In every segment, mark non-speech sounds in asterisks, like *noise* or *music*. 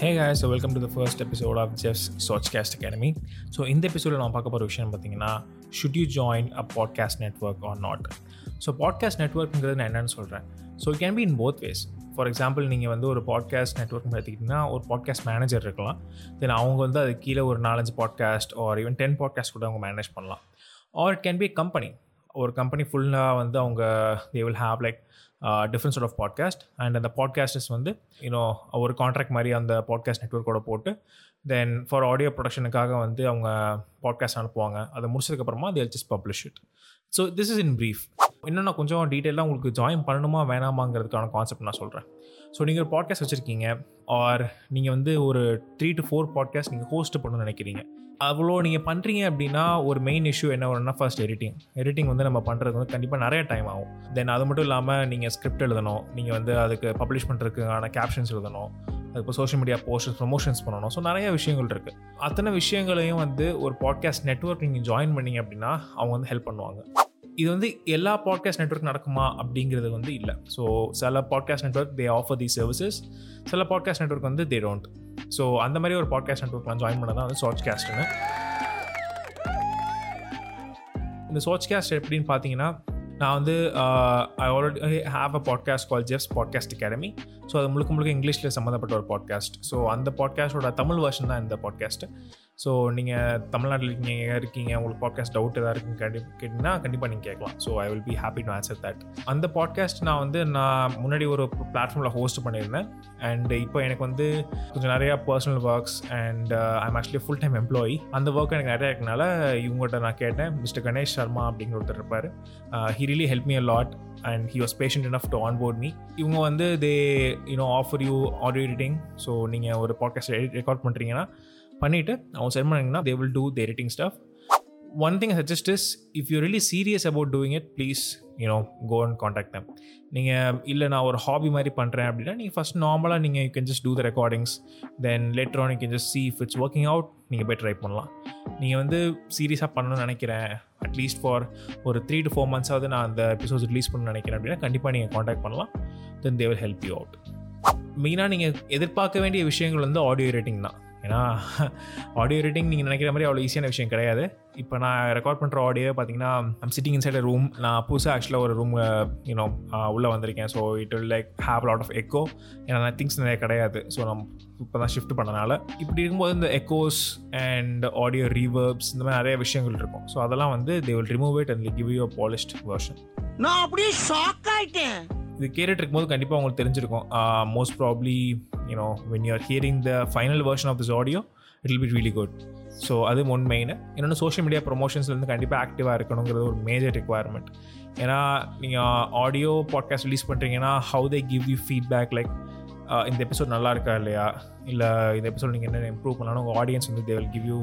Hey guys so welcome to the first episode of Jeff's chatcast academy so இந்த எபிசோடில் நான் பார்க்க போகிற விஷயம் பார்த்தீங்கன்னா should you join a podcast network or not so podcast நெட்ஒர்க்குங்கிறது நான் என்னென்னு சொல்கிறேன் so it can be in both ways for example நீங்கள் வந்து ஒரு பாட்காஸ்ட் நெட்ஒர்க் பார்த்துக்கிட்டிங்கன்னா ஒரு பாட்காஸ்ட் மேனேஜர் இருக்கலாம். தென் அவங்க வந்து அது கீழே ஒரு நாலஞ்சு podcast or even ten podcast கூட அவங்க மேனேஜ் பண்ணலாம். Or it can be company ஒரு கம்பெனி ஃபுல்லாக வந்து அவங்க they will have like different sort of podcast and அந்த பாட்காஸ்டர்ஸ் வந்து யூனோ ஒரு கான்ட்ராக்ட் மாதிரி அந்த பாட்காஸ்ட் நெட்ஒர்க்கோட போட்டு தென் ஃபார் ஆடியோ ப்ரொடக்ஷனுக்காக வந்து அவங்க பாட்காஸ்ட் அனுப்புவாங்க. அதை முடிச்சதுக்கப்புறமா they'll just publish it so this is in brief இன்னும் நான் கொஞ்சம் டீட்டெயிலாக உங்களுக்கு ஜாயின் பண்ணணுமா வேணாமாங்கிறதுக்கான கான்செப்ட் நான் சொல்கிறேன் ஸோ நீங்கள் ஒரு பாட்காஸ்ட் வச்சுருக்கீங்க ஆர் நீங்கள் வந்து ஒரு த்ரீ டு ஃபோர் பாட்காஸ்ட் நீங்கள் ஹோஸ்ட் பண்ணணும்னு நினைக்கிறீங்க. அவ்வளோ நீங்கள் பண்ணுறீங்க அப்படின்னா ஒரு மெயின் இஷ்யூ என்ன வரும்னா ஃபர்ஸ்ட் எடிட்டிங் எடிட்டிங் வந்து நம்ம பண்ணுறது வந்து கண்டிப்பாக நிறைய டைம் ஆகும். தென் அது மட்டும் இல்லாமல் நீங்கள் ஸ்கிரிப்ட் எழுதணும். நீங்கள் வந்து அதுக்கு பப்ளிஷ் பண்ணுறதுக்கான கேப்ஷன்ஸ் எழுதணும். அதுக்கு சோஷியல் மீடியா போஸ்டர்ஸ் ப்ரொமோஷன்ஸ் பண்ணணும். ஸோ நிறைய விஷயங்கள் இருக்குது அத்தனை விஷயங்களையும் வந்து ஒரு பாட்காஸ்ட் நெட்ஒர்க் நீங்கள் ஜாயின் பண்ணீங்க அப்படின்னா அவங்க வந்து ஹெல்ப் பண்ணுவாங்க. இது வந்து எல்லா பாட்காஸ்ட் நெட்ஒர்க் நடக்குமா அப்படிங்கிறது வந்து இல்லை. ஸோ சில podcast network they offer the services சில பாட்காஸ்ட் நெட்ஒர்க் வந்து தே டோன்ட் ஸோ அந்த மாதிரி ஒரு பாட்காஸ்ட் நெட்ஒர்க்லாம் ஜாயின் பண்ண தான் வந்து சாட்ச் கேஸ்ட்னு இந்த சாட்ச் கேஸ்ட் எப்படின்னு பார்த்தீங்கன்னா நான் வந்து I already have a podcast call Jeff's podcast academy so அது முழுக்க முழுக்க இங்கிலீஷில் சம்மந்தப்பட்ட ஒரு பாட்காஸ்ட் ஸோ அந்த பாட்காஸ்ட்டோட தமிழ் வருஷன் தான் இந்த பாட்காஸ்ட்டு ஸோ நீங்கள் தமிழ்நாட்டில் இருக்கீங்க இருக்கீங்க? உங்களுக்கு பாட்காஸ்ட் டவுட் எதாவது இருக்குன்னு கண்டி கேட்டிங்கன்னா கண்டிப்பாக நீங்கள் கேட்கலாம். So I will be happy to answer that அந்த பாட்காஸ்ட் நான் வந்து நான் முன்னாடி ஒரு பிளாட்ஃபார்மில் ஹோஸ்ட் பண்ணியிருந்தேன். அண்ட் இப்போ எனக்கு வந்து கொஞ்சம் நிறையா personal works and I'm actually full time employee அந்த ஒர்க் எனக்கு நிறையா இருக்கனால இவங்ககிட்ட நான் கேட்டேன் மிஸ்டர் கணேஷ் சர்மா அப்படிங்கிற ஒருத்தர் இருப்பார். He really help me a lot and he was patient enough to onboard me இவங்க வந்து they you know offer you audio editing so நீங்கள் ஒரு பாட்காஸ்ட் ரெக்கார்ட் பண்ணுறீங்கன்னா பண்ணிவிட்டு அவங்க சென்ட் பண்ணிங்கன்னா they will do the editing stuff one thing suggest is if you really serious about doing it please you know go and contact them நீங்கள் இல்லை நான் ஒரு ஹாபி மாதிரி பண்ணுறேன் அப்படின்னா நீங்கள் ஃபஸ்ட் நார்மலாக நீங்கள் you can just do the recordings then later on you can just see if it's working out நீங்கள் போய் ட்ரை பண்ணலாம். நீங்கள் வந்து சீரியஸாக பண்ணணும்னு நினைக்கிறேன். அட்லீஸ்ட் ஃபார் ஒரு த்ரீ டு ஃபோர் மந்த்ஸாவது நான் அந்த எபிசோட்ஸ் ரிலீஸ் பண்ணணும்னு நினைக்கிறேன் அப்படின்னா கண்டிப்பாக நீங்கள் காண்டாக்ட் பண்ணலாம். Then they will help you out மெயினாக நீங்கள் எதிர்பார்க்க வேண்டிய விஷயங்கள் வந்து ஆடியோ ரேட்டிங் தான். ஏன்னா ஆடியோ ரேட்டிங் நீங்கள் நினைக்கிற மாதிரி அவ்வளோ ஈஸியான விஷயம் கிடையாது. இப்போ நான் ரெக்கார்ட் பண்ணுற ஆடியோ பார்த்தீங்கன்னா ஐம் சிட்டிங் இன்சைட் ரூம் நான் புதுசாக ஆக்சுவலாக ஒரு ரூம் யூனோ உள்ளே வந்திருக்கேன். So it will like have lot of echo ஏன்னா திங்ஸ் நிறைய கிடையாது. ஸோ நம்ம இப்போ தான் ஷிஃப்ட் பண்ணனால. இப்படி இருக்கும்போது இந்த எக்கோஸ் அண்ட் ஆடியோ ரீவர்ப்ஸ் இந்த மாதிரி நிறைய விஷயங்கள் இருக்கும். ஸோ அதெல்லாம் வந்து they will remove it and give you polished version நான் அப்படியே ஷாக் ஆயிட்டேன். இது கேட்டுட்டு இருக்கும்போது கண்டிப்பாக உங்களுக்கு தெரிஞ்சிருக்கும். Most probably you know when you are hearing the final version of this audio it will be really good so அது ஒன் மெயின் இன்னொன்று சோஷியல் மீடியா ப்ரொமோஷன்ஸ்லேருந்து கண்டிப்பாக ஆக்டிவாக இருக்கணுங்கிறது ஒரு மேஜர் ரெக்குவயர்மெண்ட் ஏன்னா நீங்கள் ஆடியோ பாட்காஸ்ட் ரிலீஸ் பண்ணுறீங்கன்னா how they give you feedback like இந்த எபிசோட் நல்லா இருக்கா இல்லையா? இல்லை இந்த எபிசோட் நீங்கள் என்ன இம்ப்ரூவ் பண்ணாலும் உங்கள் ஆடியன்ஸ் வந்து they will give you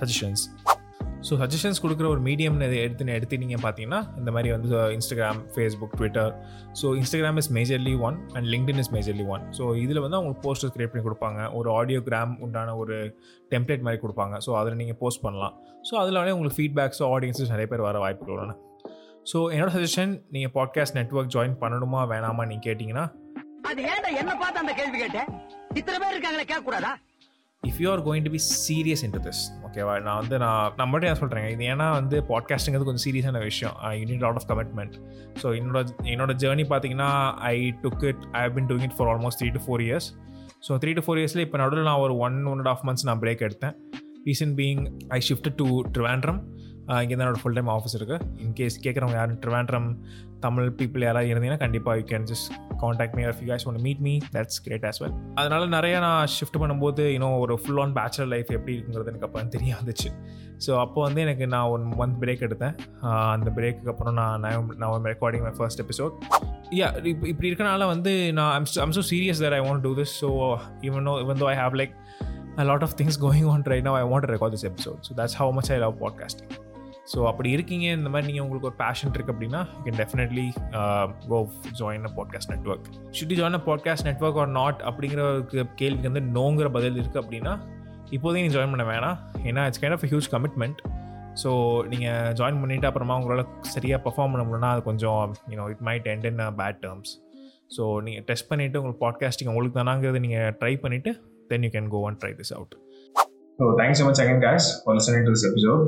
suggestions so suggestions கொடுக்குற ஒரு மீடியம்னு எடுத்து எடுத்துனீங்க பார்த்தீங்கன்னா இந்த மாதிரி வந்து Instagram Facebook Twitter so Instagram is majorly one and LinkedIn is majorly one so இதில் வந்து அவங்க போஸ்டர்ஸ் கிரியேட் பண்ணி கொடுப்பாங்க. ஒரு ஆடியோகிராம் உண்டான ஒரு டெம்ப்ளேட் மாதிரி கொடுப்பாங்க. ஸோ அதில் நீங்கள் போஸ்ட் பண்ணலாம். ஸோ அதில் வந்து உங்களுக்கு ஃபீட்பேக்ஸோ ஆடியன்ஸஸ் நிறைய பேர் வர வாய்ப்புகள் உள்ளன. ஸோ என்னோட சஜஷன் நீங்கள் பாட்காஸ்ட் நெட்ஒர்க் ஜாயின் பண்ணணுமா வேணாமா நீங்கள் கேட்டிங்கன்னா அது ஏன்டா என்ன பார்த்து அந்த கேள்வி கேட்டேன் இத்தனை பேர் இருக்காங்களே கேட்கக்கூடாதா? If you are going to be serious into this ஓகேவா நான் வந்து நான் நான் மட்டும் என்ன சொல்கிறேங்க இது ஏன்னா வந்து பாட்காஸ்டிங்கிறது கொஞ்சம் சீரியஸான விஷயம். You need lot of commitment so என்னோட என்னோட ஜேர்னி பார்த்தீங்கன்னா I took it I been doing it for almost three to four years so three to four இயர்ஸில் இப்போ நடுவில் நான் ஒரு one one and half months நான் பிரேக் எடுத்தேன். Reason being I shift to Trivandrum இங்கே தான் என்னோட ஃபுல் டைம் ஆஃபீஸ் இருக்குது இன்கேஸ் கேட்குறவங்க யாரும் ட்ரிவாண்ட்ரம் தமிழ் பீப்புள் யாராவது இருந்தீங்கன்னா கண்டிப்பாக you can just contact me or you guys want meet me that's great as well அதனால் நிறையா நான் ஷிஃப்ட் பண்ணும்போது இன்னும் ஒரு ஃபுல் ஆன் பேச்சுலர் லைஃப் எப்படி இருக்குங்கிறது எனக்கு அப்போ தெரிய வந்துச்சு ஸோ அப்போ வந்து எனக்கு நான் ஒன் மந்த் பிரேக் எடுத்தேன் அந்த பிரேக்கு அப்புறம் நான் நான் recording my first episode yeah இப்போ இப்படி இருக்கனால வந்து நான் I'm I'm so serious there I want do this so even no even though I have like a lot of things *laughs* going on right now. I want to record this episode. So that's how much I love podcasting. So அப்படி இருக்கீங்க இந்த மாதிரி நீங்கள் உங்களுக்கு ஒரு passion இருக்குது அப்படின்னா you can definitely go join a podcast network should join a podcast network or not அப்படிங்கிற கேள்விக்கு வந்து நோங்கிற பதில் இருக்குது அப்படின்னா இப்போதையும் நீங்கள் ஜாயின் பண்ண வேணாம். ஏன்னா it's kind of huge commitment so நீங்கள் ஜாயின் பண்ணிவிட்டு அப்புறமா உங்களால் சரியாக பர்ஃபார்ம் பண்ண முடியலன்னா அது கொஞ்சம் you know it might end in bad terms so நீங்கள் டெஸ்ட் பண்ணிவிட்டு உங்களுக்கு பாட்காஸ்டிங் உங்களுக்கு தானாங்கிறத நீங்கள் ட்ரை பண்ணிவிட்டு then you can go and try this out so thanks so much again guys for listening to this episode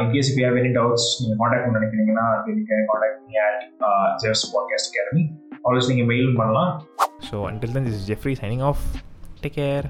in case இப்போ have doubts நீங்கள் contact பண்ண நினைக்கிறீங்கன்னா நீங்கள் காண்டாக்ட் பண்ணி at Jeff's podcast academy always நீங்கள் mail பண்ணலாம் so until then this Jeffrey signing off take care